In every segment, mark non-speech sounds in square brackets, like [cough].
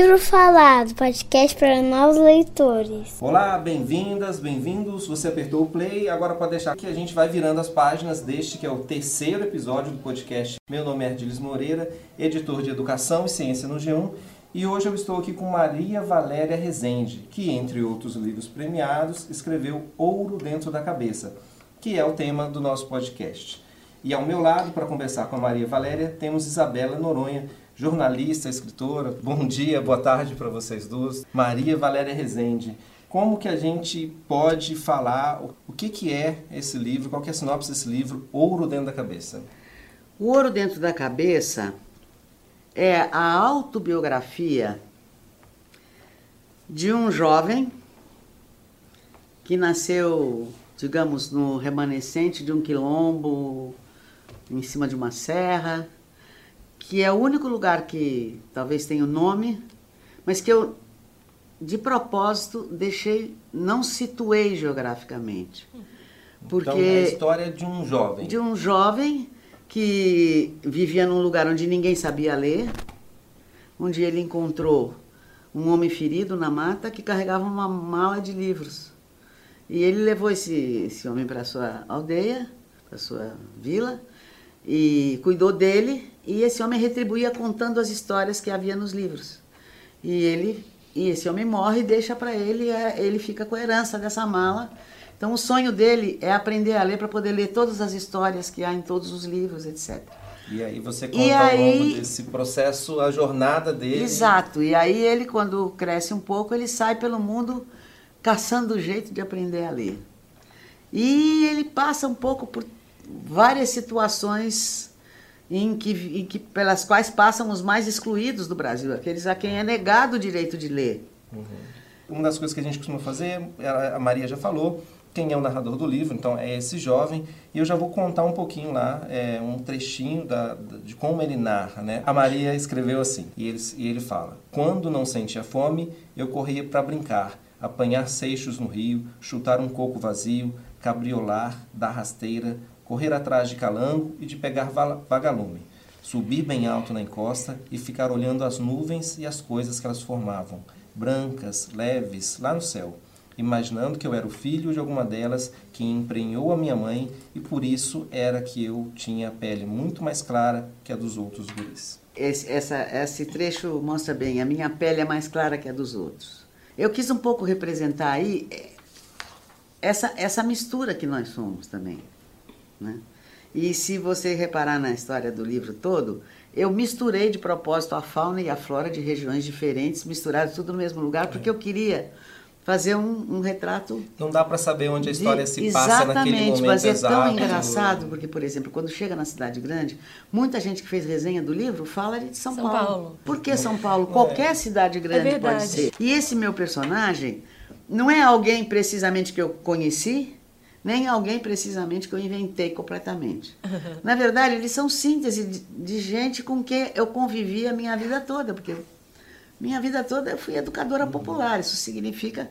Livro Falado, podcast para novos leitores. Olá, bem-vindas, bem-vindos. Você apertou o play, agora pode deixar que a gente vai virando as páginas deste que é o terceiro episódio do podcast. Meu nome é Ardiles Moreira, editor de Educação e Ciência no G1, e hoje eu estou aqui com Maria Valéria Rezende, que, entre outros livros premiados, escreveu Ouro Dentro da Cabeça, que é o tema do nosso podcast. E ao meu lado, para conversar com a Maria Valéria, temos Isabela Noronha, jornalista, escritora. Bom dia, boa tarde para vocês duas. Maria Valéria Rezende. Como que a gente pode falar o que, que é esse livro, qual que é a sinopse desse livro, Ouro Dentro da Cabeça? O Ouro Dentro da Cabeça é a autobiografia de um jovem que nasceu, digamos, no remanescente de um quilombo, em cima de uma serra, que é o único lugar que talvez tenha o nome, mas que eu de propósito deixei, não situei geograficamente. Porque então é a história de um jovem. De um jovem que vivia num lugar onde ninguém sabia ler, onde ele encontrou um homem ferido na mata que carregava uma mala de livros. E ele levou esse, esse homem para sua aldeia, para sua vila, e cuidou dele e esse homem retribuía contando as histórias que havia nos livros. E ele e esse homem morre e deixa para ele, é, ele fica com a herança dessa mala. Então o sonho dele é aprender a ler para poder ler todas as histórias que há em todos os livros, etc. E aí você conta e ao aí, longo desse processo a jornada dele. Exato. E aí ele, quando cresce um pouco, ele sai pelo mundo caçando o jeito de aprender a ler. E ele passa um pouco por várias situações em que, em que, pelas quais passam os mais excluídos do Brasil, aqueles a quem é negado o direito de ler. Uhum. Uma das coisas que a gente costuma fazer, a Maria já falou, quem é o narrador do livro, então é esse jovem, e eu já vou contar um pouquinho lá, é, um trechinho da, de como ele narra. Né? A Maria escreveu assim, e ele, e ele fala: Quando não sentia fome, eu corria para brincar, apanhar seixos no rio, chutar um coco vazio, cabriolar, dar rasteira, correr atrás de calango e de pegar vagalume, subir bem alto na encosta e ficar olhando as nuvens e as coisas que elas formavam, brancas, leves, lá no céu, imaginando que eu era o filho de alguma delas que emprenhou a minha mãe e por isso era que eu tinha a pele muito mais clara que a dos outros guris. Esse, essa, esse trecho mostra bem, a minha pele é mais clara que a dos outros. Eu quis um pouco representar aí eh, essa, essa mistura que nós somos também. Né? E se você reparar na história do livro todo, eu misturei de propósito a fauna e a flora de regiões diferentes, misturadas tudo no mesmo lugar, porque eu queria fazer um, um retrato. Não dá para saber onde a história de, se passa naquele momento mas é exato. tão engraçado, porque, por exemplo, quando chega na cidade grande, muita gente que fez resenha do livro fala de São, São Paulo. Paulo. Por que São Paulo? É. Qualquer cidade grande é pode ser. E esse meu personagem não é alguém precisamente que eu conheci, nem alguém precisamente que eu inventei completamente. Uhum. Na verdade, eles são síntese de, de, gente com quem eu convivi a minha vida toda, porque minha vida toda eu fui educadora uhum. popular. Isso significa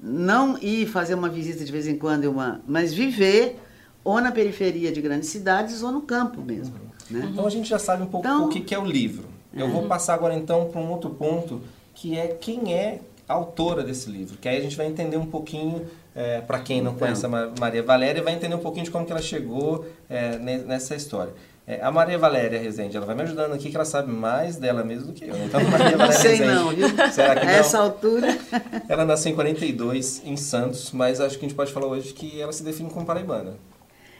não ir fazer uma visita de vez em quando, uma, mas viver ou na periferia de grandes cidades ou no campo mesmo. Uhum. Né? Então a gente já sabe um pouco então, o que, que é o livro. Eu vou passar agora então para um outro ponto, que é quem é a autora desse livro, que aí a gente vai entender um pouquinho, é, para quem não conhece a Maria Valéria, vai entender um pouquinho de como que ela chegou é, nessa história. É, a Maria Valéria Rezende, ela vai me ajudando aqui, que ela sabe mais dela mesmo do que eu. Então, Maria Valéria Sei Rezende, não, viu? Será que não? Essa altura... Ela nasceu em 42, em Santos, mas acho que a gente pode falar hoje que ela se define como paraibana.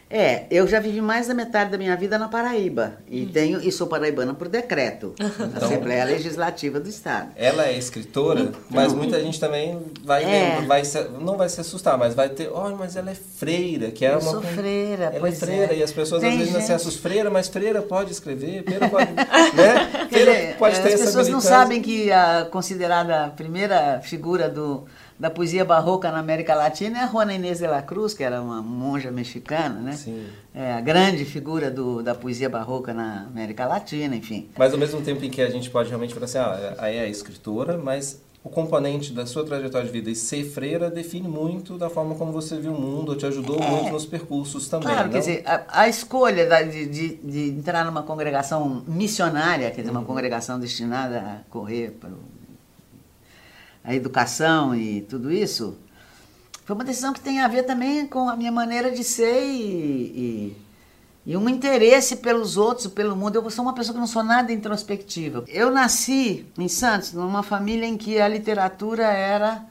É, eu já vivi mais da metade da minha vida na Paraíba e uhum. tenho e sou paraibana por decreto, [laughs] então, Assembleia Legislativa do Estado. Ela é escritora, então, mas muita gente também vai, é. vai se, não vai se assustar, mas vai ter, olha, mas ela é freira, que é eu uma sou freira, ela é freira é. e as pessoas Tem às vezes gente... não se assustam, freira, mas freira pode escrever, freira [laughs] pode, né? Freira pode ter as pessoas não sabem que a considerada a primeira figura do da poesia barroca na América Latina é a Juana Inês de la Cruz, que era uma monja mexicana, né? Sim. É a grande figura do, da poesia barroca na América Latina, enfim. Mas ao mesmo tempo em que a gente pode realmente falar assim, ah, aí é a escritora, mas o componente da sua trajetória de vida e ser freira define muito da forma como você viu o mundo, te ajudou é, muito nos percursos também. Claro, não? quer dizer, a, a escolha da, de, de, de, entrar numa congregação missionária, quer dizer, uma uhum. congregação destinada a correr para o a educação e tudo isso, foi uma decisão que tem a ver também com a minha maneira de ser e, e, e, um interesse pelos outros, pelo mundo. Eu sou uma pessoa que não sou nada introspectiva. Eu nasci em Santos, numa família em que a literatura era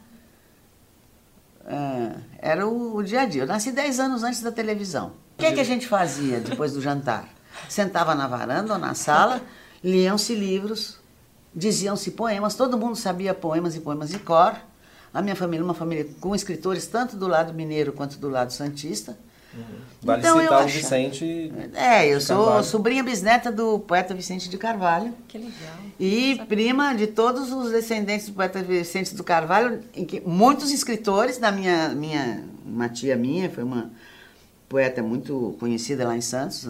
é, era o, o, dia a dia. Eu nasci 10 anos antes da televisão. O que, é que a gente fazia depois do jantar? Sentava na varanda ou na sala, liam-se livros, diziam-se poemas, todo mundo sabia poemas e poemas de cor. A minha família, uma família com escritores tanto do lado mineiro quanto do lado santista. Uhum. Vale então, citar eu o Vicente. É, eu sou Carvalho. sobrinha bisneta do poeta Vicente de Carvalho. Que legal. E prima de todos os descendentes do poeta Vicente do Carvalho, em que muitos escritores, da minha, minha uma tia minha, foi uma poeta muito conhecida lá em Santos,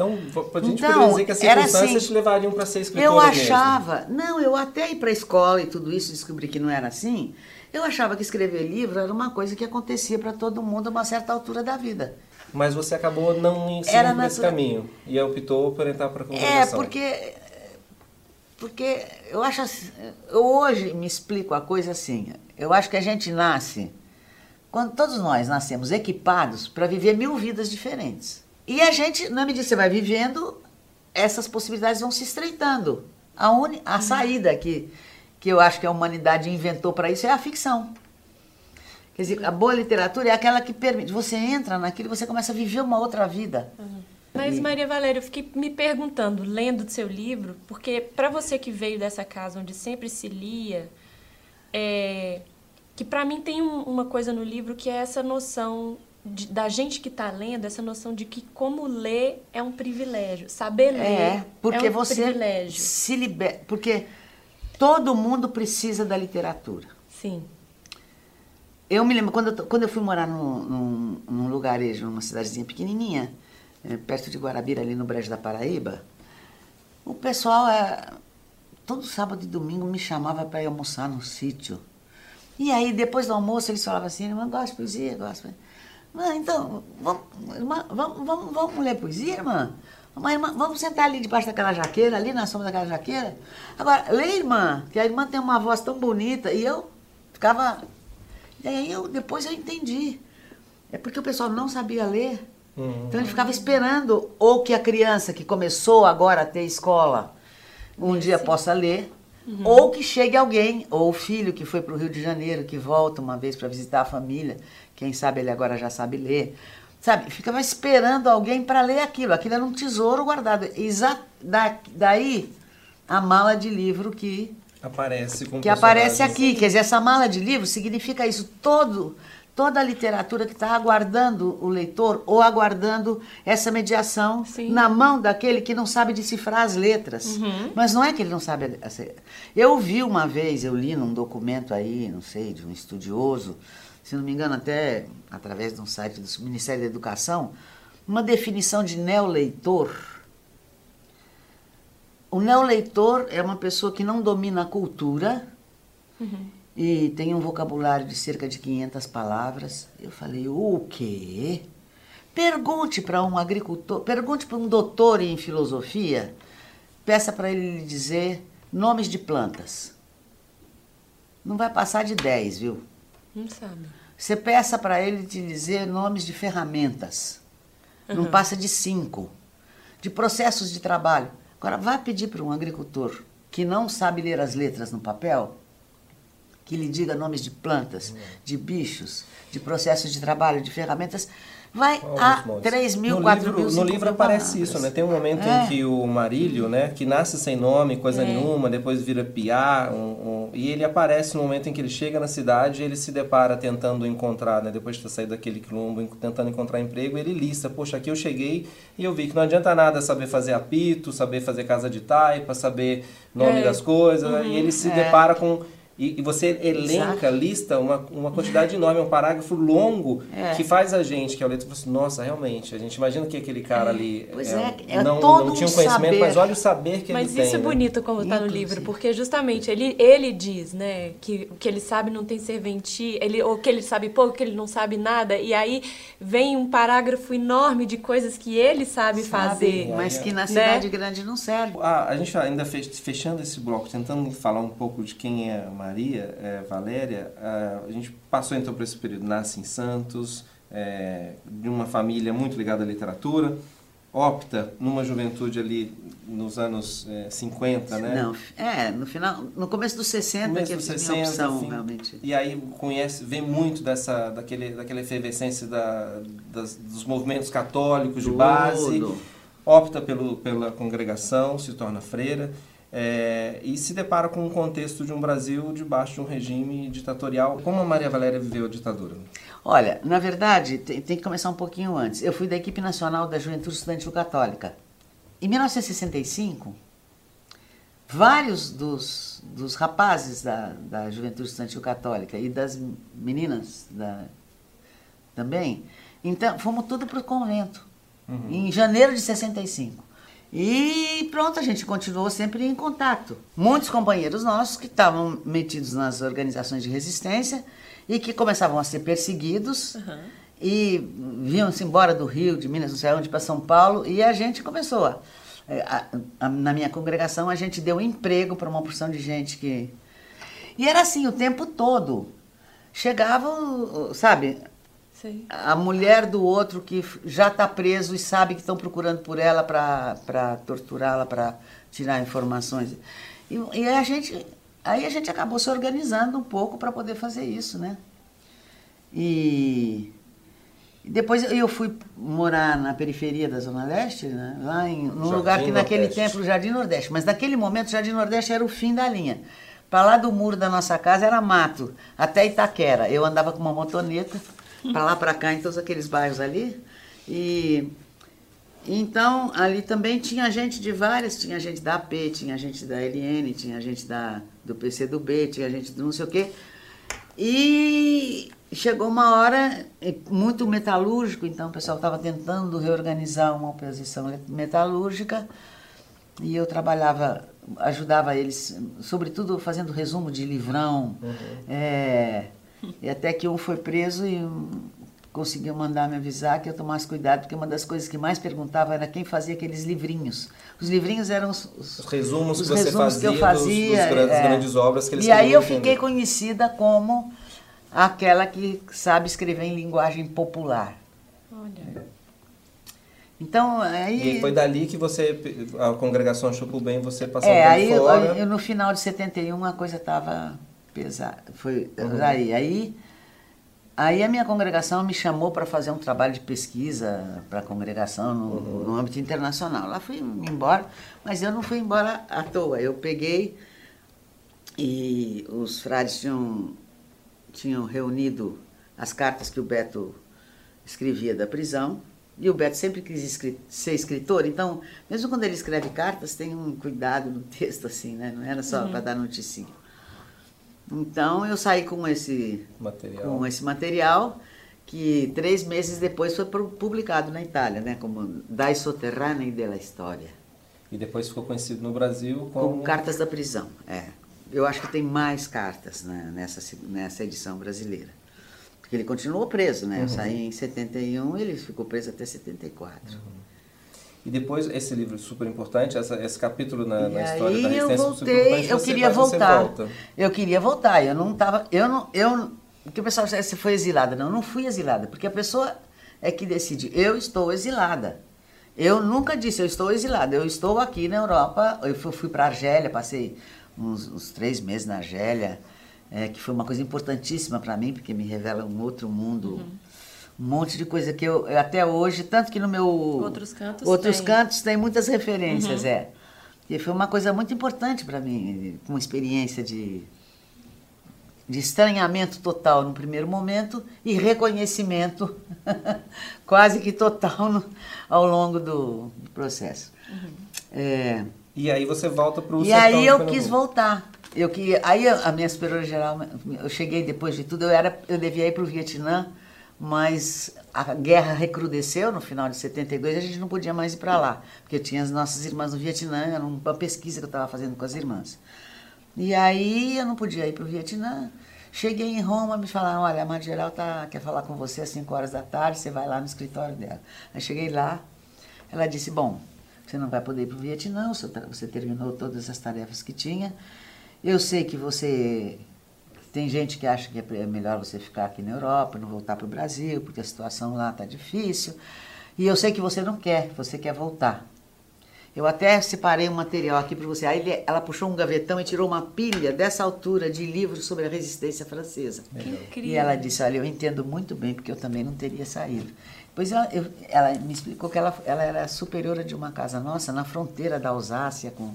então, a gente então, poderia dizer que as circunstâncias assim, te levariam para ser escritora Eu achava, mesmo. não, eu até ir para a escola e tudo isso, descobri que não era assim, eu achava que escrever livro era uma coisa que acontecia para todo mundo a uma certa altura da vida. Mas você acabou não seguindo nesse caminho e optou por entrar para a É, porque, porque eu acho assim, eu hoje me explico a coisa assim, eu acho que a gente nasce, quando todos nós nascemos equipados para viver mil vidas diferentes. E a gente, na medida que você vai vivendo, essas possibilidades vão se estreitando. A, uni, a uhum. saída que, que eu acho que a humanidade inventou para isso é a ficção. Quer dizer, a boa literatura é aquela que permite. Você entra naquilo e você começa a viver uma outra vida. Uhum. Mas, Maria Valéria, eu fiquei me perguntando, lendo do seu livro, porque para você que veio dessa casa onde sempre se lia, é, que para mim tem um, uma coisa no livro que é essa noção de, da gente que está lendo essa noção de que como ler é um privilégio. Saber ler é, porque é um você privilégio. Se libera, porque todo mundo precisa da literatura. Sim. Eu me lembro, quando eu, quando eu fui morar num, num, num lugarejo, numa cidadezinha pequenininha, é, perto de Guarabira, ali no Brejo da Paraíba, o pessoal, é, todo sábado e domingo, me chamava para ir almoçar no sítio. E aí, depois do almoço, eles falavam assim, irmã, gosta de poesia? Gosto. Ah, então, vamos, irmã, vamos, vamos, vamos ler poesia, irmã? Mas, irmã, vamos sentar ali debaixo daquela jaqueira, ali na sombra daquela jaqueira. Agora, lê, irmã, que a irmã tem uma voz tão bonita. E eu ficava. E aí eu, depois eu entendi. É porque o pessoal não sabia ler. Uhum. Então ele ficava esperando ou que a criança que começou agora a ter escola um dia possa ler, uhum. ou que chegue alguém, ou o filho que foi para o Rio de Janeiro, que volta uma vez para visitar a família, quem sabe ele agora já sabe ler. Sabe, ficava esperando alguém para ler aquilo. Aquilo era um tesouro guardado. Exa da, daí a mala de livro que aparece com que aparece aqui. Quer dizer, essa mala de livro significa isso todo toda a literatura que está aguardando o leitor ou aguardando essa mediação Sim. na mão daquele que não sabe decifrar as letras. Uhum. Mas não é que ele não sabe. Eu vi uma vez, eu li num documento aí, não sei, de um estudioso, se não me engano, até através de um site do Ministério da Educação, uma definição de neoleitor. O neoleitor é uma pessoa que não domina a cultura uhum. e tem um vocabulário de cerca de 500 palavras. Eu falei, o quê? Pergunte para um agricultor, pergunte para um doutor em filosofia, peça para ele lhe dizer nomes de plantas. Não vai passar de 10, viu? Não sabe. Você peça para ele te dizer nomes de ferramentas. Uhum. Não passa de cinco. De processos de trabalho. Agora, vá pedir para um agricultor que não sabe ler as letras no papel, que lhe diga nomes de plantas, uhum. de bichos, de processos de trabalho, de ferramentas vai a 3 mil, 4 mil, No livro aparece isso, né? Tem um momento é. em que o Marílio, né, que nasce sem nome, coisa é. nenhuma, depois vira piá, um, um, e ele aparece no momento em que ele chega na cidade e ele se depara tentando encontrar, né, depois de ter saído daquele quilombo, tentando encontrar emprego, ele lista, poxa, aqui eu cheguei e eu vi que não adianta nada saber fazer apito, saber fazer casa de taipa, saber nome é. das coisas, uhum. e ele se é. depara com e, e você elenca, Exato. lista uma, uma quantidade enorme, um parágrafo longo é. que faz a gente, que é o leitor, assim, nossa, realmente, a gente imagina que aquele cara ali pois é, é, é não, não tinha um conhecimento, saber. mas olha o saber que mas ele tem. Mas isso é né? bonito como está no livro, porque justamente ele, ele diz, né, que o que ele sabe não tem serventia, ele, ou que ele sabe pouco, que ele não sabe nada, e aí vem um parágrafo enorme de coisas que ele sabe, sabe fazer. Mas que na né? cidade né? grande não serve. A, a gente ainda fechando esse bloco, tentando falar um pouco de quem é a Maria é, Valéria, a gente passou então por esse período, nasce em Santos, é, de uma família muito ligada à literatura, opta numa juventude ali nos anos é, 50, né? Não, é, no final, no começo dos 60 começo que eu 60, opção, realmente. E aí conhece, vê muito dessa, daquele, daquela efervescência da, das, dos movimentos católicos de base, Tudo. opta pelo, pela congregação, se torna freira, é, e se depara com um contexto de um Brasil debaixo de um regime ditatorial. Como a Maria Valéria viveu a ditadura? Olha, na verdade, tem, tem que começar um pouquinho antes. Eu fui da equipe nacional da Juventude Estudantil Católica. Em 1965, vários dos, dos rapazes da, da Juventude Estudantil Católica e das meninas da, também, então fomos tudo para o convento, em janeiro de 65. E pronto, a gente continuou sempre em contato. Muitos companheiros nossos que estavam metidos nas organizações de resistência e que começavam a ser perseguidos e vinham-se embora do Rio, de Minas, não sei onde, para São Paulo, e a gente começou a, a- a- na minha congregação, a gente deu emprego para uma porção de gente que... E era assim o tempo todo. Chegava, o- o- sabe, Sei. a mulher do outro que já está preso e sabe que estão procurando por ela para torturá-la, para tirar informações. E, e a gente, aí a gente acabou se organizando um pouco para poder fazer isso, né? E, e depois eu fui morar na periferia da Zona Leste, né? lá em, num Jardim lugar que naquele Nordeste. tempo, o Jardim Nordeste. Mas naquele momento, o Jardim Nordeste era o fim da linha. Para lá do muro da nossa casa era mato, até Itaquera. Eu andava com uma motoneta, para lá, para cá, em todos aqueles bairros ali. E então, ali também tinha gente de várias, tinha gente da AP, tinha gente da LN, tinha gente da, do PCdoB, tinha gente do não sei o quê. E chegou uma hora, muito metalúrgico, então o pessoal estava tentando reorganizar uma oposição metalúrgica, e eu trabalhava, ajudava eles, sobretudo fazendo resumo de livrão, é, e até que um foi preso e conseguiu mandar me avisar que eu tomasse cuidado, porque uma das coisas que mais perguntava era quem fazia aqueles livrinhos. Os livrinhos eram os, os, Os resumos os que você resumos fazia, que eu fazia dos, dos grandes, é. grandes obras que eles E aí eu fiquei entender. conhecida como aquela que sabe escrever em linguagem popular. Olha. Então, aí... E foi dali que você, a congregação achou por bem você passar um É, aí eu- fora. eu, no final de 71 a coisa estava pesada. Foi aí, aí aí a minha congregação me chamou para fazer um trabalho de pesquisa para a congregação no, no âmbito internacional. Lá fui embora, mas eu não fui embora à toa. Eu peguei e os frades tinham tinham reunido as cartas que o Beto escrevia da prisão. E o Beto sempre quis escri- ser escritor, então, mesmo quando ele escreve cartas, tem um cuidado no texto, assim, né? Não era só para dar noticinha. Então, eu saí com esse Material. com esse material, que três meses depois foi pu- publicado na Itália, né? Como Dai Sotterranei della Storia. E depois ficou conhecido no Brasil como... Com cartas da prisão, é. Eu acho que tem mais cartas né, nessa, nessa edição brasileira. Porque ele continuou preso, né? Eu saí em 71, ele ficou preso até 74. E depois, esse livro super importante, essa, esse capítulo na, na história da aí eu resistência super voltei, eu queria vai- voltar. volta. Eu queria voltar, eu não tava, eu não, eu, porque o pessoal diz, você foi exilada. Não, eu não fui exilada, porque a pessoa é que decide, eu estou exilada. Eu nunca disse, eu estou exilada, eu estou aqui na Europa, eu fui, fui para Argélia, passei uns, uns três meses na Argélia, é, que foi uma coisa importantíssima para mim, porque me revela um outro mundo, um monte de coisa que eu, até hoje, tanto que no meu... Outros cantos Outros tem. cantos tem muitas referências, é. E foi uma coisa muito importante para mim, uma experiência de, de estranhamento total no primeiro momento e reconhecimento [laughs] quase que total no- ao longo do, do processo. É, E aí você volta para o e aí eu quis voltar. Eu que, aí a a minha superiora geral, eu cheguei depois de tudo, eu, era, eu devia ir para o Vietnã, mas a guerra recrudesceu no final de 72 e a gente não podia mais ir para lá, porque eu tinha as nossas irmãs no Vietnã, era uma pesquisa que eu estava fazendo com as irmãs. E aí eu não podia ir para o Vietnã. Cheguei em Roma, me falaram, olha, a Madre Geral tá, quer falar com você às 5 horas da tarde, você vai lá no escritório dela. Aí cheguei lá, ela disse, bom, você não vai poder ir para o Vietnã, você terminou todas as tarefas que tinha. Eu sei que você tem gente que acha que é melhor você ficar aqui na Europa, não voltar para o Brasil, porque a situação lá está difícil. E eu sei que você não quer, você quer voltar. Eu até separei um material aqui para você. Aí ela puxou um gavetão e tirou uma pilha dessa altura de livros sobre a resistência francesa. incrível. E ela disse: Olha, eu entendo muito bem, porque eu também não teria saído. Pois ela, eu, ela me explicou que ela, ela era superiora de uma casa nossa na fronteira da Alsácia com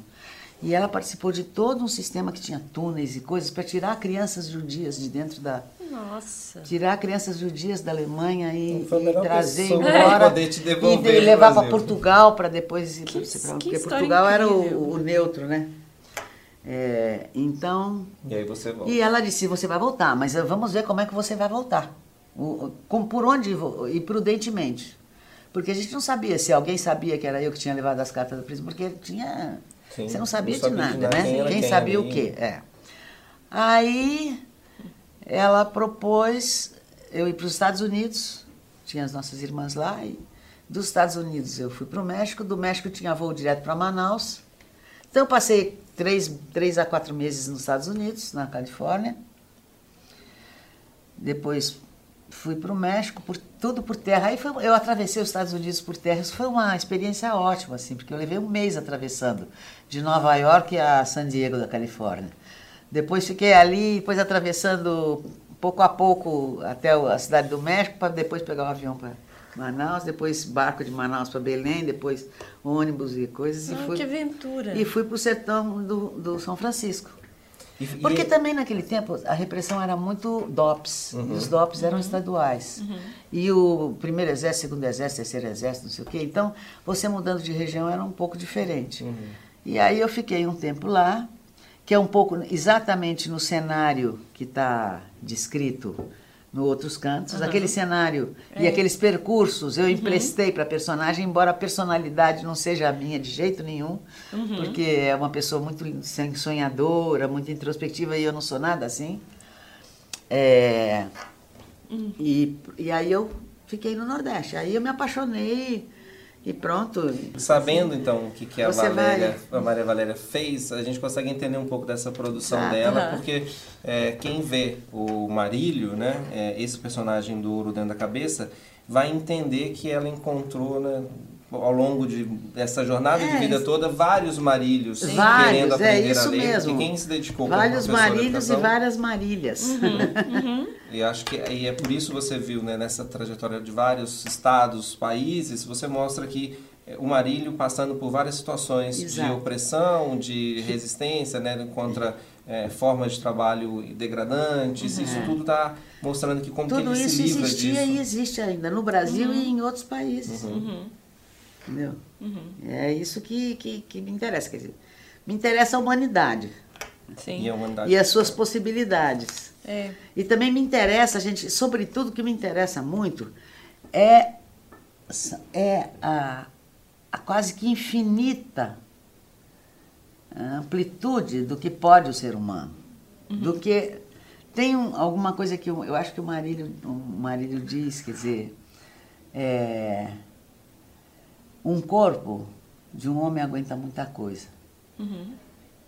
e ela participou de todo um sistema que tinha túneis e coisas para tirar crianças judias de dentro da. Nossa! Tirar crianças judias da Alemanha e, e trazer embora. E levar para Portugal para depois ir para Porque Portugal incrível. era o, o, neutro, né? É, então. E aí você volta. E ela disse: você vai voltar, mas vamos ver como é que você vai voltar. O, com, por onde e prudentemente. Porque a gente não sabia se alguém sabia que era eu que tinha levado as cartas da prisão, porque tinha Sim, você não sabia, não sabia de, nada, de nada, né? Quem, quem, quem sabia ali. o quê? É. Aí ela propôs eu ir para os Estados Unidos, tinha as nossas irmãs lá, e dos Estados Unidos eu fui para o México, do México tinha voo direto para Manaus. Então eu passei três, três a quatro meses nos Estados Unidos, na Califórnia. Depois fui para o México, por, tudo por terra. Aí foi, eu atravessei os Estados Unidos por terra. Isso foi uma experiência ótima, assim, porque eu levei um mês atravessando de Nova York a San Diego da Califórnia. Depois fiquei ali, depois atravessando pouco a pouco até a cidade do México, para depois pegar um avião para Manaus, depois barco de Manaus para Belém, depois ônibus e coisas. Ah, e fui, que aventura! E fui para o sertão do, do São Francisco. E, Porque e... também naquele tempo a repressão era muito DOPS, uhum. e os DOPS eram uhum. estaduais. Uhum. E o primeiro exército, segundo exército, terceiro exército, não sei o quê. Então, você mudando de região era um pouco diferente. Uhum. E aí eu fiquei um tempo lá, que é um pouco exatamente no cenário que está descrito no outros cantos. Uhum. Aquele cenário é. e aqueles percursos eu uhum. emprestei para a personagem, embora a personalidade não seja a minha de jeito nenhum, uhum. porque é uma pessoa muito sonhadora, muito introspectiva e eu não sou nada assim. É, uhum. e, e aí eu fiquei no Nordeste. Aí eu me apaixonei e pronto. Sabendo então o que, que a, Valéria, vai... a Maria Valéria fez, a gente consegue entender um pouco dessa produção ah, dela, uhum. porque é, quem vê o Marílio, né, é, esse personagem do ouro dentro da cabeça, vai entender que ela encontrou né, ao longo de dessa jornada é, de vida toda vários marílios vários, querendo é aprender é isso a ler. Mesmo. quem se dedicou Vários marílios e várias marílias. Uhum, uhum. [laughs] e acho que e é por isso você viu né, nessa trajetória de vários estados, países, você mostra que é, o marílio passando por várias situações Exato. de opressão, de resistência né, contra é, formas de trabalho degradantes. Uhum. Isso tudo está mostrando que como tudo que ele se livra disso. Tudo isso existia e existe ainda no Brasil uhum. e em outros países. Uhum. Entendeu? Uhum. É isso que, que, que, me interessa. Quer dizer, me interessa a humanidade. Sim. E, a humanidade e as suas possibilidades. É. E também me interessa, gente, sobretudo o que me interessa muito é, é a, a quase que infinita amplitude do que pode o ser humano. Uhum. Do que. Tem um, alguma coisa que eu, eu acho que o Marílio, o Marílio diz, quer dizer. É, um corpo de um homem aguenta muita coisa. Uhum.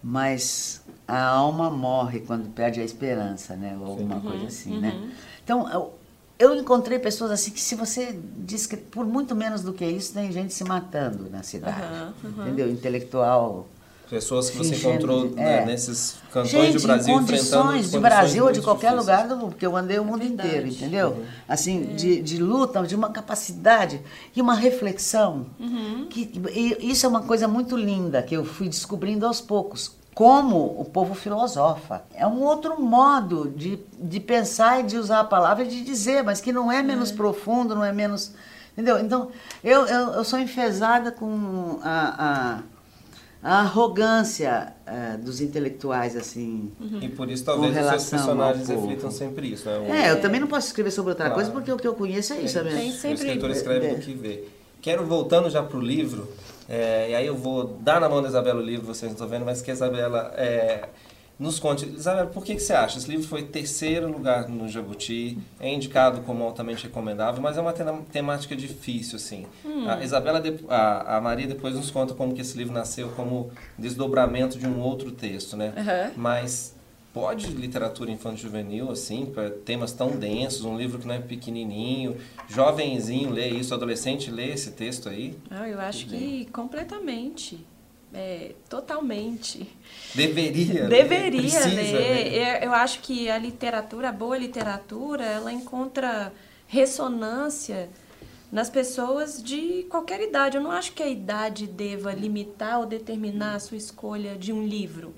Mas a alma morre quando perde a esperança, né? Ou alguma uhum. coisa assim, né? Uhum. Então, eu, eu, encontrei pessoas assim que se você diz que por muito menos do que isso, tem gente se matando na cidade. Entendeu? Intelectual Pessoas que você encontrou né, é. nesses cantões Gente, do Brasil em condições de Brasil ou de qualquer difíceis. lugar do mundo, porque eu andei o mundo é inteiro, entendeu? Uhum. Assim, é. de, de luta, de uma capacidade e uma reflexão. Uhum. Que, e isso é uma coisa muito linda que eu fui descobrindo aos poucos. Como o povo filosofa. É um outro modo de, de pensar e de usar a palavra e de dizer, mas que não é menos é. profundo, não é menos. Entendeu? Então, eu, eu, eu sou enfesada com a, a a arrogância uh, dos intelectuais, assim. Uhum. E por isso talvez os seus personagens reflitam sempre isso, né? É, eu também não posso escrever sobre outra claro. coisa porque o que eu conheço é isso. É, Tem sempre... O escritor escreve é. do que vê. Quero, voltando já para o livro, é, e aí eu vou dar na mão da Isabela o livro, vocês não estão vendo, mas que a Isabela é, nos conte, Isabel, por que, que você acha? Esse livro foi terceiro lugar no Jabuti, é indicado como altamente recomendável, mas é uma temática difícil, assim. Hum. A Isabela, a, a, Maria depois nos conta como que esse livro nasceu como desdobramento de um outro texto, né? Uhum. Mas pode literatura infantil juvenil assim para temas tão densos um livro que não é pequenininho jovenzinho lê isso adolescente lê esse texto aí ah, eu acho que completamente é, totalmente. Deveria deveria ler, ler. eu acho que a literatura a boa literatura ela encontra ressonância nas pessoas de qualquer idade. Eu não acho que a idade deva limitar ou determinar a sua escolha de um livro.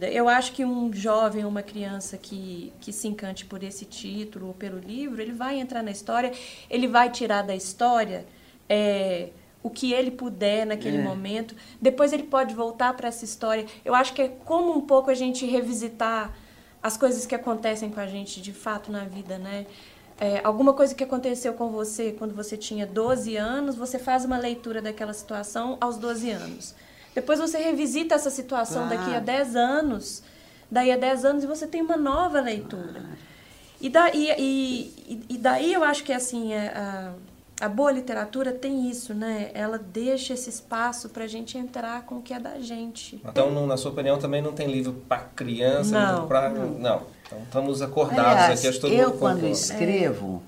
Eu acho que um jovem, uma criança que, que se encante por esse título ou pelo livro, ele vai entrar na história, ele vai tirar da história é, o que ele puder naquele é. momento. Depois ele pode voltar para essa história. Eu acho que é como um pouco a gente revisitar as coisas que acontecem com a gente de fato na vida, né? É, alguma coisa que aconteceu com você quando você tinha 12 anos, você faz uma leitura daquela situação aos 12 anos. Depois você revisita essa situação claro. daqui a 10 anos, daí a 10 anos e você tem uma nova leitura. Claro. E, daí, e, e, daí eu acho que assim, é, a, a boa literatura tem isso, né? Ela deixa esse espaço para a gente entrar com o que é da gente. Então, na sua opinião, também não tem livro para criança? Não, pra... não. não. Então, estamos acordados Aliás, aqui. Acho todo eu, quando escrevo,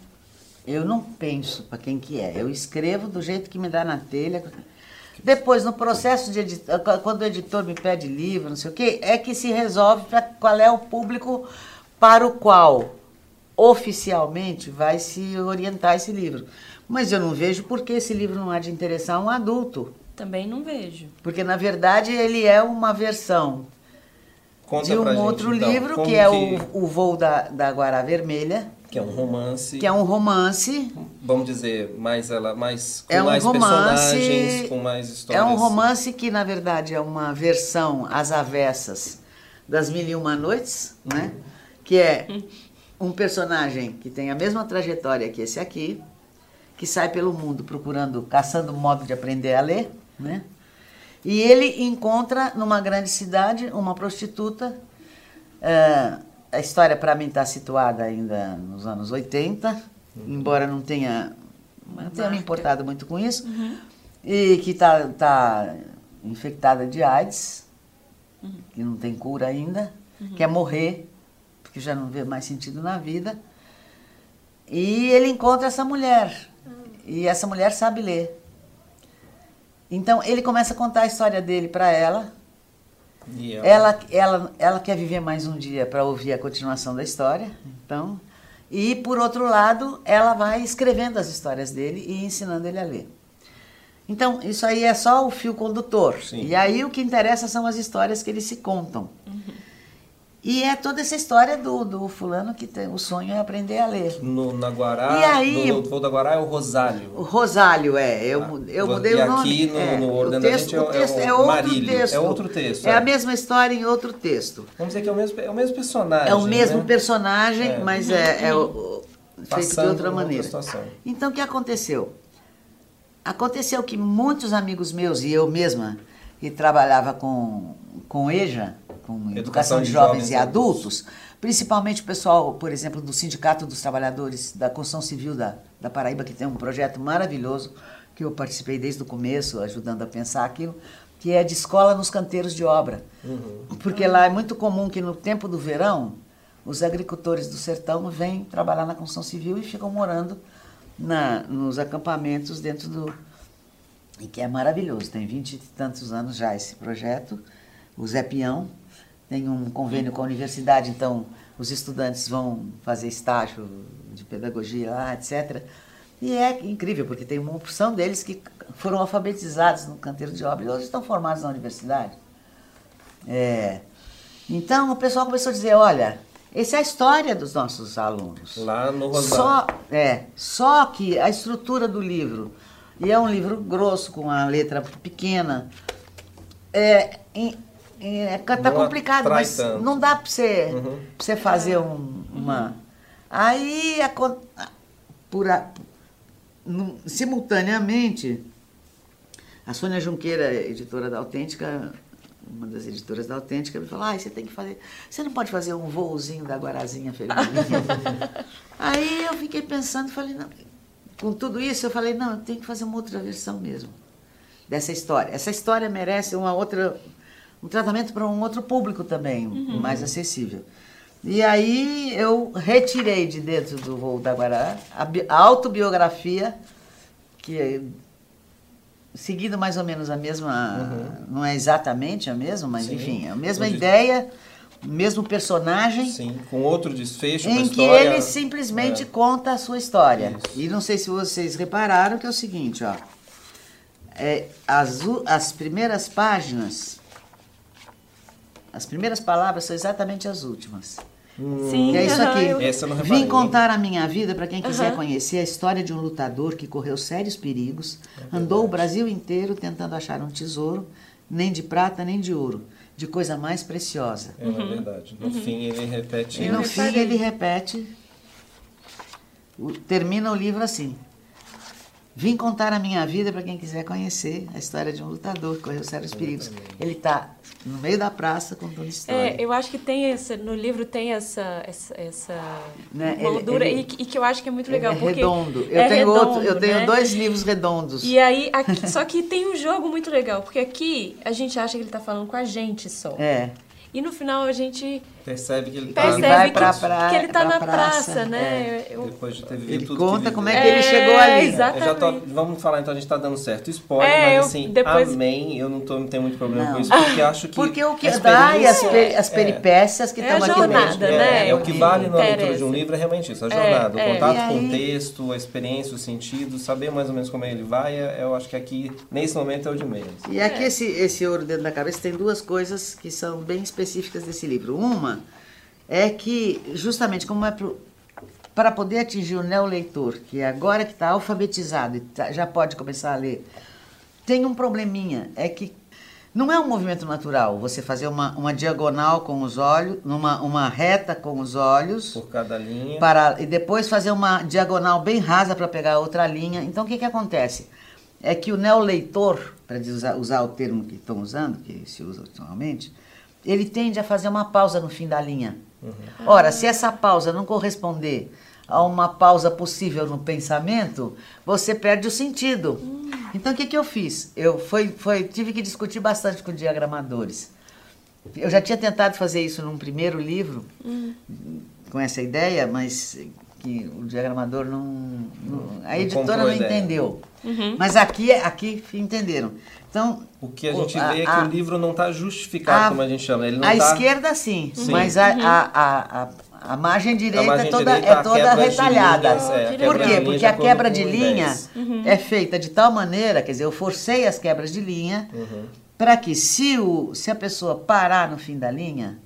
é. eu não penso para quem que é. Eu escrevo do jeito que me dá na telha. Depois, no processo de editor, quando o editor me pede livro, não sei o quê, é que se resolve para qual é o público para o qual oficialmente vai se orientar esse livro. Mas eu não vejo por que esse livro não há de interessar um adulto. Também não vejo. Porque, na verdade, ele é uma versão Conta de um outro gente, então, livro, que, que, é o, o Voo da, da Guará Vermelha, que é um romance. Que é um romance. Vamos dizer, mais ela mais com é um mais romance, personagens, com mais histórias. É um romance que na verdade é uma versão às avessas das Mil e Uma Noites, né? Que é um personagem que tem a mesma trajetória que esse aqui, que sai pelo mundo procurando, caçando modo de aprender a ler, né? E ele encontra numa grande cidade uma prostituta uh, a história para mim está situada ainda nos anos 80, uhum. embora não tenha, não tenha me importado muito com isso, uhum. e que está tá infectada de AIDS, uhum. que não tem cura ainda, uhum. quer morrer, porque já não vê mais sentido na vida. E ele encontra essa mulher, e essa mulher sabe ler. Então ele começa a contar a história dele para ela, ela? ela? Ela, ela, quer viver mais um dia para ouvir a continuação da história. Então, e por outro lado, ela vai escrevendo as histórias dele e ensinando ele a ler. Então, isso aí é só o fio condutor. Sim. E aí o que interessa são as histórias que eles se contam. Uhum. E é toda essa história do, do fulano que tem, o sonho é aprender a ler. No, na Guará, e aí, no, no da Guará é o Rosário. O Rosário, é. Eu, ah, eu mudei o nome. E aqui no, é, no Ordenamento é, o texto é, é, outro Marílio, texto. É outro texto. É. é. a mesma história em outro texto. Vamos dizer que é o mesmo, é o mesmo personagem. É o mesmo né? personagem, é. mas é, é o, feito de outra maneira. Então, o que aconteceu? Aconteceu que muitos amigos meus, e eu mesma, que trabalhava com, com EJA, com educação, educação de, jovens, jovens e adultos, principalmente o pessoal, por exemplo, do Sindicato dos Trabalhadores da Construção Civil da, da Paraíba, que tem um projeto maravilhoso, que eu participei desde o começo, ajudando a pensar aquilo, que é de escola nos canteiros de obra. Uhum. Porque lá é muito comum que no tempo do verão, os agricultores do sertão vêm trabalhar na construção civil e ficam morando na, nos acampamentos dentro do. E que é maravilhoso, tem vinte e tantos anos já esse projeto. O Zé Pião, tem um convênio com a universidade, então os estudantes vão fazer estágio de pedagogia lá, etc. E é incrível, porque tem uma opção deles que foram alfabetizados no canteiro de obra e hoje estão formados na universidade. É. Então o pessoal começou a dizer, olha, essa é a história dos nossos alunos. Lá no Rosário. Só, é, só que a estrutura do livro, e é um livro grosso, com a letra pequena, é, em, é, tá complicado, mas tanto. não dá para você, uhum. Pra você fazer um, uma. Uhum. Aí, a, por a, no, simultaneamente, a Sônia Junqueira, editora da Autêntica, uma das editoras da Autêntica, me falou: ah, você tem que fazer. Você não pode fazer um voozinho da Guarazinha feminina. [laughs] Aí eu fiquei pensando, falei, não. Com tudo isso, eu falei, não, eu tenho que fazer uma outra versão mesmo dessa história. Essa história merece uma outra um tratamento para um outro público também, uhum. mais acessível. E aí eu retirei de dentro do voo da Guará a, autobiografia, que seguindo mais ou menos a mesma, uhum. não é exatamente a mesma, mas Sim. enfim, a mesma ideia, o mesmo personagem. Sim, com outro desfecho. Em que história, ele simplesmente é. conta a sua história. Isso. E não sei se vocês repararam que é o seguinte, ó. É, as, as primeiras páginas, as primeiras palavras são exatamente as últimas. Sim, é isso aqui. Eu... Essa eu Vim contar a minha vida para quem quiser uhum. conhecer a história de um lutador que correu sérios perigos, é andou o Brasil inteiro tentando achar um tesouro, nem de prata nem de ouro, de coisa mais preciosa. É, uhum. verdade. No uhum. fim ele repete. E no fim ele repete. Termina o livro assim. Vim contar a minha vida para quem quiser conhecer a história de um lutador que correu sérios perigos. Ele está no meio da praça contando história. É, eu acho que tem essa, no livro tem essa essa, essa né? moldura ele, ele, e, e, que eu acho que é muito legal. É porque redondo. Eu é tenho redondo, outro, eu tenho né? dois livros redondos. E aí, [laughs] aqui, só que tem um jogo muito legal, porque aqui a gente acha que ele está falando com a gente só. É. E no final a gente percebe que ele está percebe que, pra que ele está na praça, praça né? É. Eu, Depois de ter vivido ele tudo conta que como é que ele chegou ali. Exatamente. Tô, vamos falar então, a gente está dando certo spoiler, é, mas assim, eu, depois... amém, eu não, tô, não tenho muito problema não. com isso, porque acho que Porque o que dá e as, as peripécias que estão aqui dentro. Né? É, o que vale na leitura de um livro é realmente isso, a jornada, o contato com o texto, a experiência, o sentido, saber mais ou menos como ele vai, eu acho que aqui, nesse momento, é o de menos. E aqui esse, esse ouro dentro da cabeça tem duas coisas que são bem específicas desse livro. Uma é que, justamente como é pro, para poder atingir o neoleitor, que agora que está alfabetizado e tá, já pode começar a ler, tem um probleminha, é que não é um movimento natural você fazer uma, uma diagonal com os olhos, numa, uma reta com os olhos. Por cada linha. Para, e depois fazer uma diagonal bem rasa para pegar outra linha. Então o que, que acontece? É que o neoleitor, para usar, usar o termo que estão usando, que se usa ultimamente, ele tende a fazer uma pausa no fim da linha. Uhum. Ora, se essa pausa não corresponder a uma pausa possível no pensamento, você perde o sentido. Uhum. Então, o que, que eu fiz? Eu foi, foi, tive que discutir bastante com diagramadores. Eu já tinha tentado fazer isso num primeiro livro, uhum. com essa ideia, mas que o diagramador não. não a editora não entendeu. Uhum. Mas aqui, aqui entenderam. Então, o que a gente a, vê é que a, o livro não está justificado, a, como a gente chama. Ele não a tá... esquerda, sim, sim. mas a, a, a, margem direita margem é toda, direita, é toda retalhada. Linhas, é, Por quê? Porque a quebra de linha uhum. é feita de tal maneira, quer dizer, eu forcei as quebras de linha uhum. para que se, o, se a pessoa parar no fim da linha,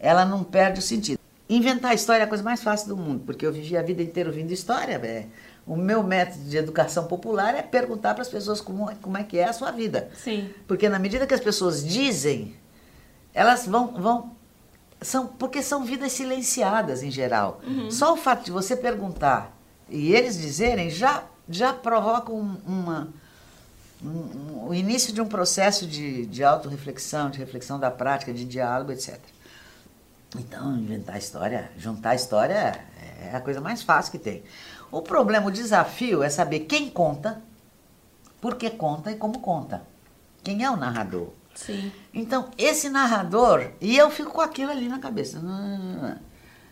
ela não perde o sentido. Inventar história é a coisa mais fácil do mundo, porque eu vivi a vida inteira ouvindo história, velho. O meu método de educação popular é perguntar para as pessoas como, como é que é a sua vida. Sim. Porque na medida que as pessoas dizem, elas vão, vão são porque são vidas silenciadas em geral. Uhum. Só o fato de você perguntar e eles dizerem já já provoca um, uma um, um, o início de um processo de, de autorreflexão, de reflexão da prática, de diálogo, etc. Então, inventar história, juntar história é a coisa mais fácil que tem. O problema, o desafio é saber quem conta, por que conta e como conta. Quem é o narrador? Sim. Então, esse narrador, e eu fico com aquilo ali na cabeça.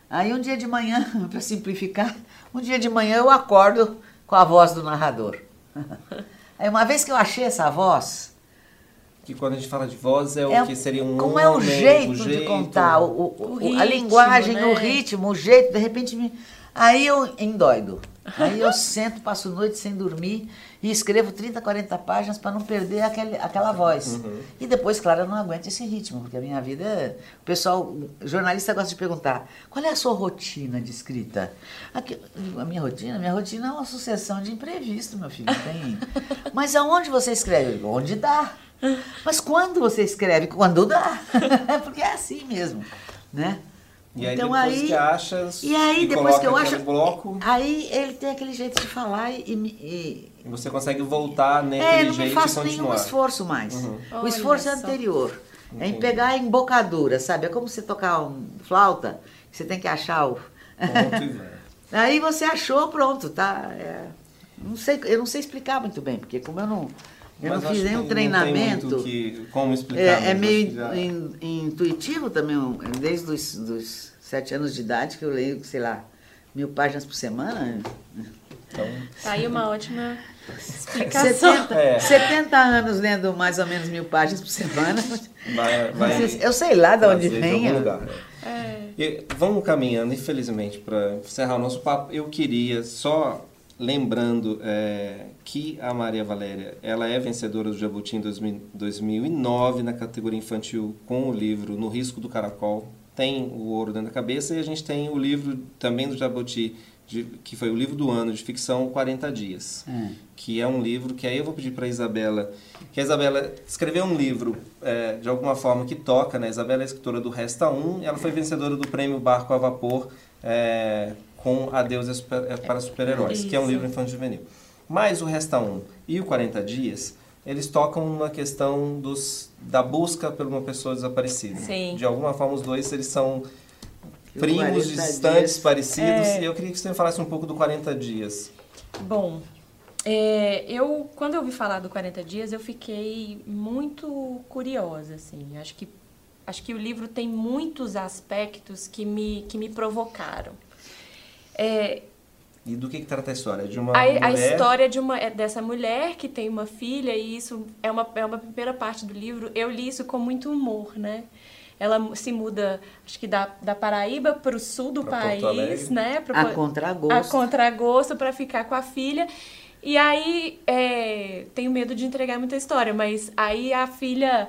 Aí um dia de manhã, [laughs] para simplificar, um dia de manhã eu acordo com a voz do narrador. [laughs] Aí uma vez que eu achei essa voz, que quando a gente fala de voz é, é o que seria um como é o jeito, o jeito de contar o, o, o ritmo, a linguagem né? o ritmo o jeito de repente me Aí eu endoido. Aí eu sento, passo noite sem dormir e escrevo 30, 40 páginas para não perder aquele, aquela voz. Uhum. E depois, claro, eu não aguento esse ritmo, porque a minha vida. É... O pessoal, jornalista gosta de perguntar: qual é a sua rotina de escrita? Aqui, a minha rotina? Minha rotina é uma sucessão de imprevisto, meu filho. Tem... [laughs] Mas aonde você escreve? Onde dá. Mas quando você escreve? Quando dá. [laughs] porque é assim mesmo. Né? E aí então, depois aí, que achas e aí depois que eu acho bloco, aí ele tem aquele jeito de falar e, e, e você consegue voltar naquele é, jeito e continuar. não faço nenhum esforço mais. Uhum. O esforço é anterior. É em pegar a embocadura, sabe? É como você tocar um flauta, você tem que achar o [laughs] Aí você achou, pronto, tá? É... Não sei, eu não sei explicar muito bem, porque como eu não Eu Mas não fiz nenhum treinamento. Que, como explicar? É, é meio já... in, intuitivo também, desde os dos sete anos de idade que eu leio, sei lá, mil páginas por semana. Então... Tá aí uma ótima explicação. 70, é. 70 anos lendo mais ou menos mil páginas por semana. Vai, vai eu sei lá de onde vem. É. E vamos caminhando, infelizmente, para encerrar o nosso papo. Eu queria só lembrando é, que a Maria Valéria ela é vencedora do Jabuti em 2009 na categoria infantil com o livro No Risco do Caracol. Tem o ouro dentro da cabeça e a gente tem o livro também do Jabuti de, que foi o livro do ano de ficção 40 Dias, hum. que é um livro que aí eu vou pedir para a Isabela, que a Isabela escreveu um livro é, de alguma forma que toca, né? A Isabela é escritora do Resta 1 e ela foi vencedora do prêmio Barco a Vapor é, com Adeus é é para Super-Heróis, que é um livro infantil juvenil. Mas o Resta 1 e o 40 Dias, eles tocam uma questão dos, da busca por uma pessoa desaparecida. Sim. De alguma forma, os dois eles são primos distantes, dias. parecidos. É... E eu queria que você me falasse um pouco do 40 Dias. Bom, é, eu quando eu ouvi falar do 40 Dias, eu fiquei muito curiosa, assim. Acho que, acho que o livro tem muitos aspectos que me, que me provocaram. É, e do que, que trata a história? De uma a, mulher... a história de uma, é dessa mulher que tem uma filha, e isso é uma, é uma primeira parte do livro. Eu li isso com muito humor, né? ela se muda, acho que da, da Paraíba para o sul do pra país, né? Pra, a contragosto. A contragosto para ficar com a filha. E aí, é, tenho medo de entregar muita história, mas aí a filha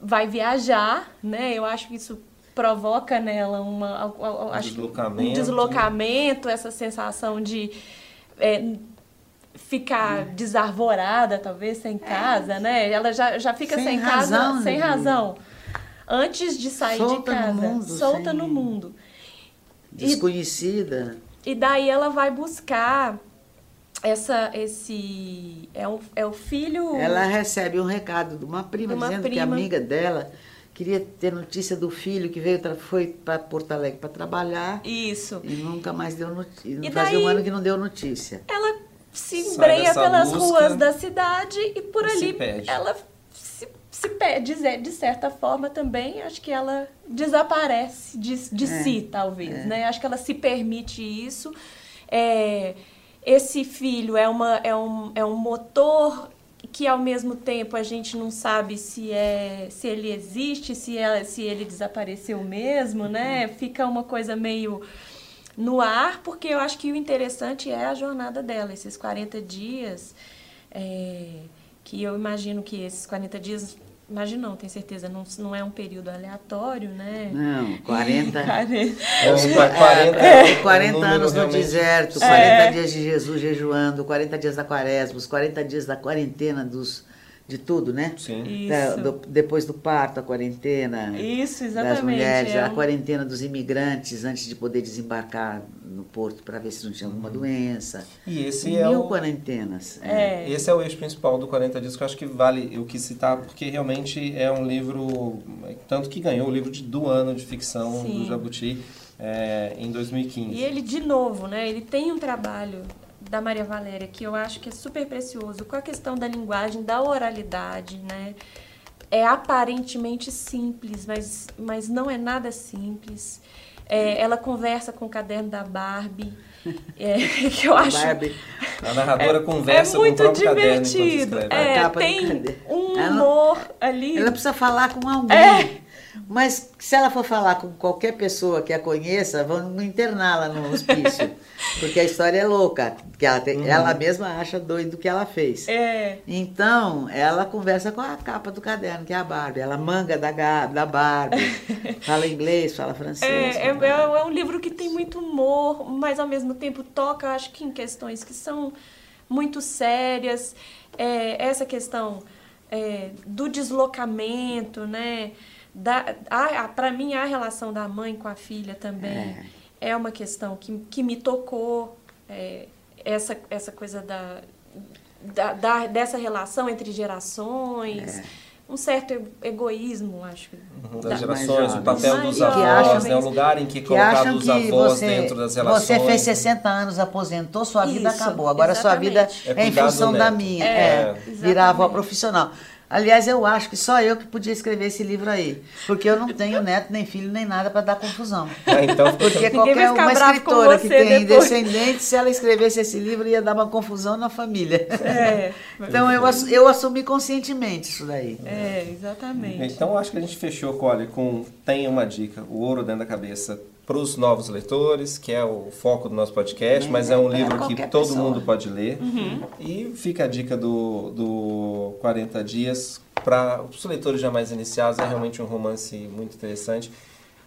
vai viajar, né? Eu acho que isso provoca nela uma, um, acho, deslocamento. um deslocamento, essa sensação de é, ficar hum. desarvorada, talvez, sem casa, é. né? Ela já, já fica sem, sem razão, casa, sem razão antes de sair solta de casa, no mundo, solta no mundo. Desconhecida. E, e, daí ela vai buscar essa esse é o, é o filho. Ela recebe um recado de uma prima de uma dizendo prima. que a amiga dela queria ter notícia do filho que veio foi para Porto Alegre para trabalhar. Isso. E nunca mais deu notícia. Não fazia um ano que não deu notícia. Ela se embreia pelas ruas da cidade e por e ali ela se perde, de certa forma também, acho que ela desaparece de, de é, si, talvez, é. né? Acho que ela se permite isso. É, esse filho é, uma, é, um, é um motor que ao mesmo tempo a gente não sabe se é se ele existe, se, é, se ele desapareceu mesmo, né? Uhum. Fica uma coisa meio no ar, porque eu acho que o interessante é a jornada dela, esses 40 dias, é, que eu imagino que esses 40 dias Imagina, não, tenho certeza, não, não é um período aleatório, né? Não, 40. 40, [laughs] é, 40, é, 40 anos no deserto, 40 é. dias de Jesus jejuando, 40 dias da quaresma, os 40 dias da quarentena dos de tudo, né? Sim. Da, do, depois do parto, a quarentena Isso, exatamente, das mulheres, é a quarentena dos imigrantes antes de poder desembarcar no porto para ver se não tinha alguma uhum. doença. E esse Mil é o quarentenas. É. é. Esse é o eixo principal do 40 dias que eu acho que vale o que citar, porque realmente é um livro tanto que ganhou o livro de, do ano de ficção Sim. do Jabuti é, em 2015. E ele de novo, né? Ele tem um trabalho da Maria Valéria, que eu acho que é super precioso, com a questão da linguagem, da oralidade, né? É aparentemente simples, mas, mas não é nada simples. É, ela conversa com o caderno da Barbie, [laughs] é, que eu acho. Barbie. A narradora é, conversa é muito com o divertido. É, tem um humor ela, ali. Ela precisa falar com alguém. É. Mas se ela for falar com qualquer pessoa que a conheça, vão interná-la no hospício. [laughs] porque a história é louca. Que ela, tem, uhum. ela mesma acha doido o que ela fez. É. Então, ela conversa com a capa do caderno, que é a Barbie. Ela manga da, da Barbie. [laughs] fala inglês, fala francês. É, é, é, um livro que tem muito humor, mas ao mesmo tempo toca, acho que, em questões que são muito sérias. É, essa questão é, do deslocamento, né? Para mim, a relação da mãe com a filha também é, é uma questão que, que me tocou. É, essa, essa coisa da, da, da, dessa relação entre gerações. um certo egoísmo, acho. Uhum, das gerações, o papel dos avós, né, o lugar em que, que colocaram os avós você, dentro das relações. Você fez 60 anos, aposentou, sua Isso, vida acabou. Agora exatamente. sua vida é, é em função da minha. É, é virar avó profissional. Aliás, eu acho que só eu que podia escrever esse livro aí. Porque eu não tenho neto, nem filho, nem nada para dar confusão. Ah, então, porque qualquer uma escritora que tem depois. descendente, se ela escrevesse esse livro, ia dar uma confusão na família. É, então eu, eu assumi conscientemente isso daí. É, exatamente. Então acho que a gente fechou, olha, com Tem uma dica, o ouro dentro da cabeça para os novos leitores, que é o foco do nosso podcast, mas é um livro que todo pessoa. mundo pode ler. Uhum. E fica a dica do, do 40 Dias. Para os leitores já mais iniciados, é realmente um romance muito interessante.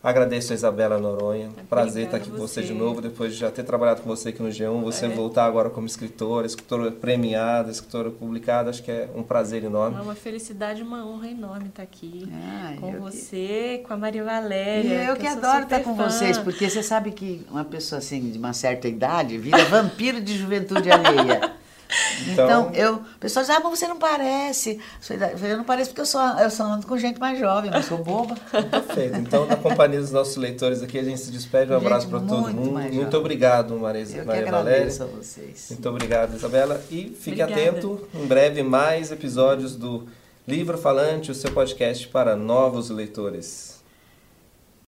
Agradeço a Isabela Noronha. Obrigada Prazer estar aqui com você. de novo, depois de já ter trabalhado com você aqui no G1. Você é. voltar agora como escritora, escritora premiada, escritora publicada. Acho que é um prazer enorme. É uma felicidade, uma honra enorme estar aqui Ai, com você, que... com a Maria Valéria. E eu que, que adoro estar com fã. vocês, porque você sabe que uma pessoa assim de uma certa idade vira vampiro de juventude alheia. [laughs] Então, então, eu, o pessoal diz, ah, mas você não parece. Eu não pareço porque eu só, eu só ando com gente mais jovem, eu sou boba. [laughs] Perfeito. Então, na companhia dos nossos leitores aqui, a gente se despede. Um abraço para todo mundo. Muito obrigado, Maria, eu Maria Valéria. a vocês. Muito obrigado, Isabela. E fique Obrigada. atento, em breve, mais episódios do Livro Falante, o seu podcast para novos leitores.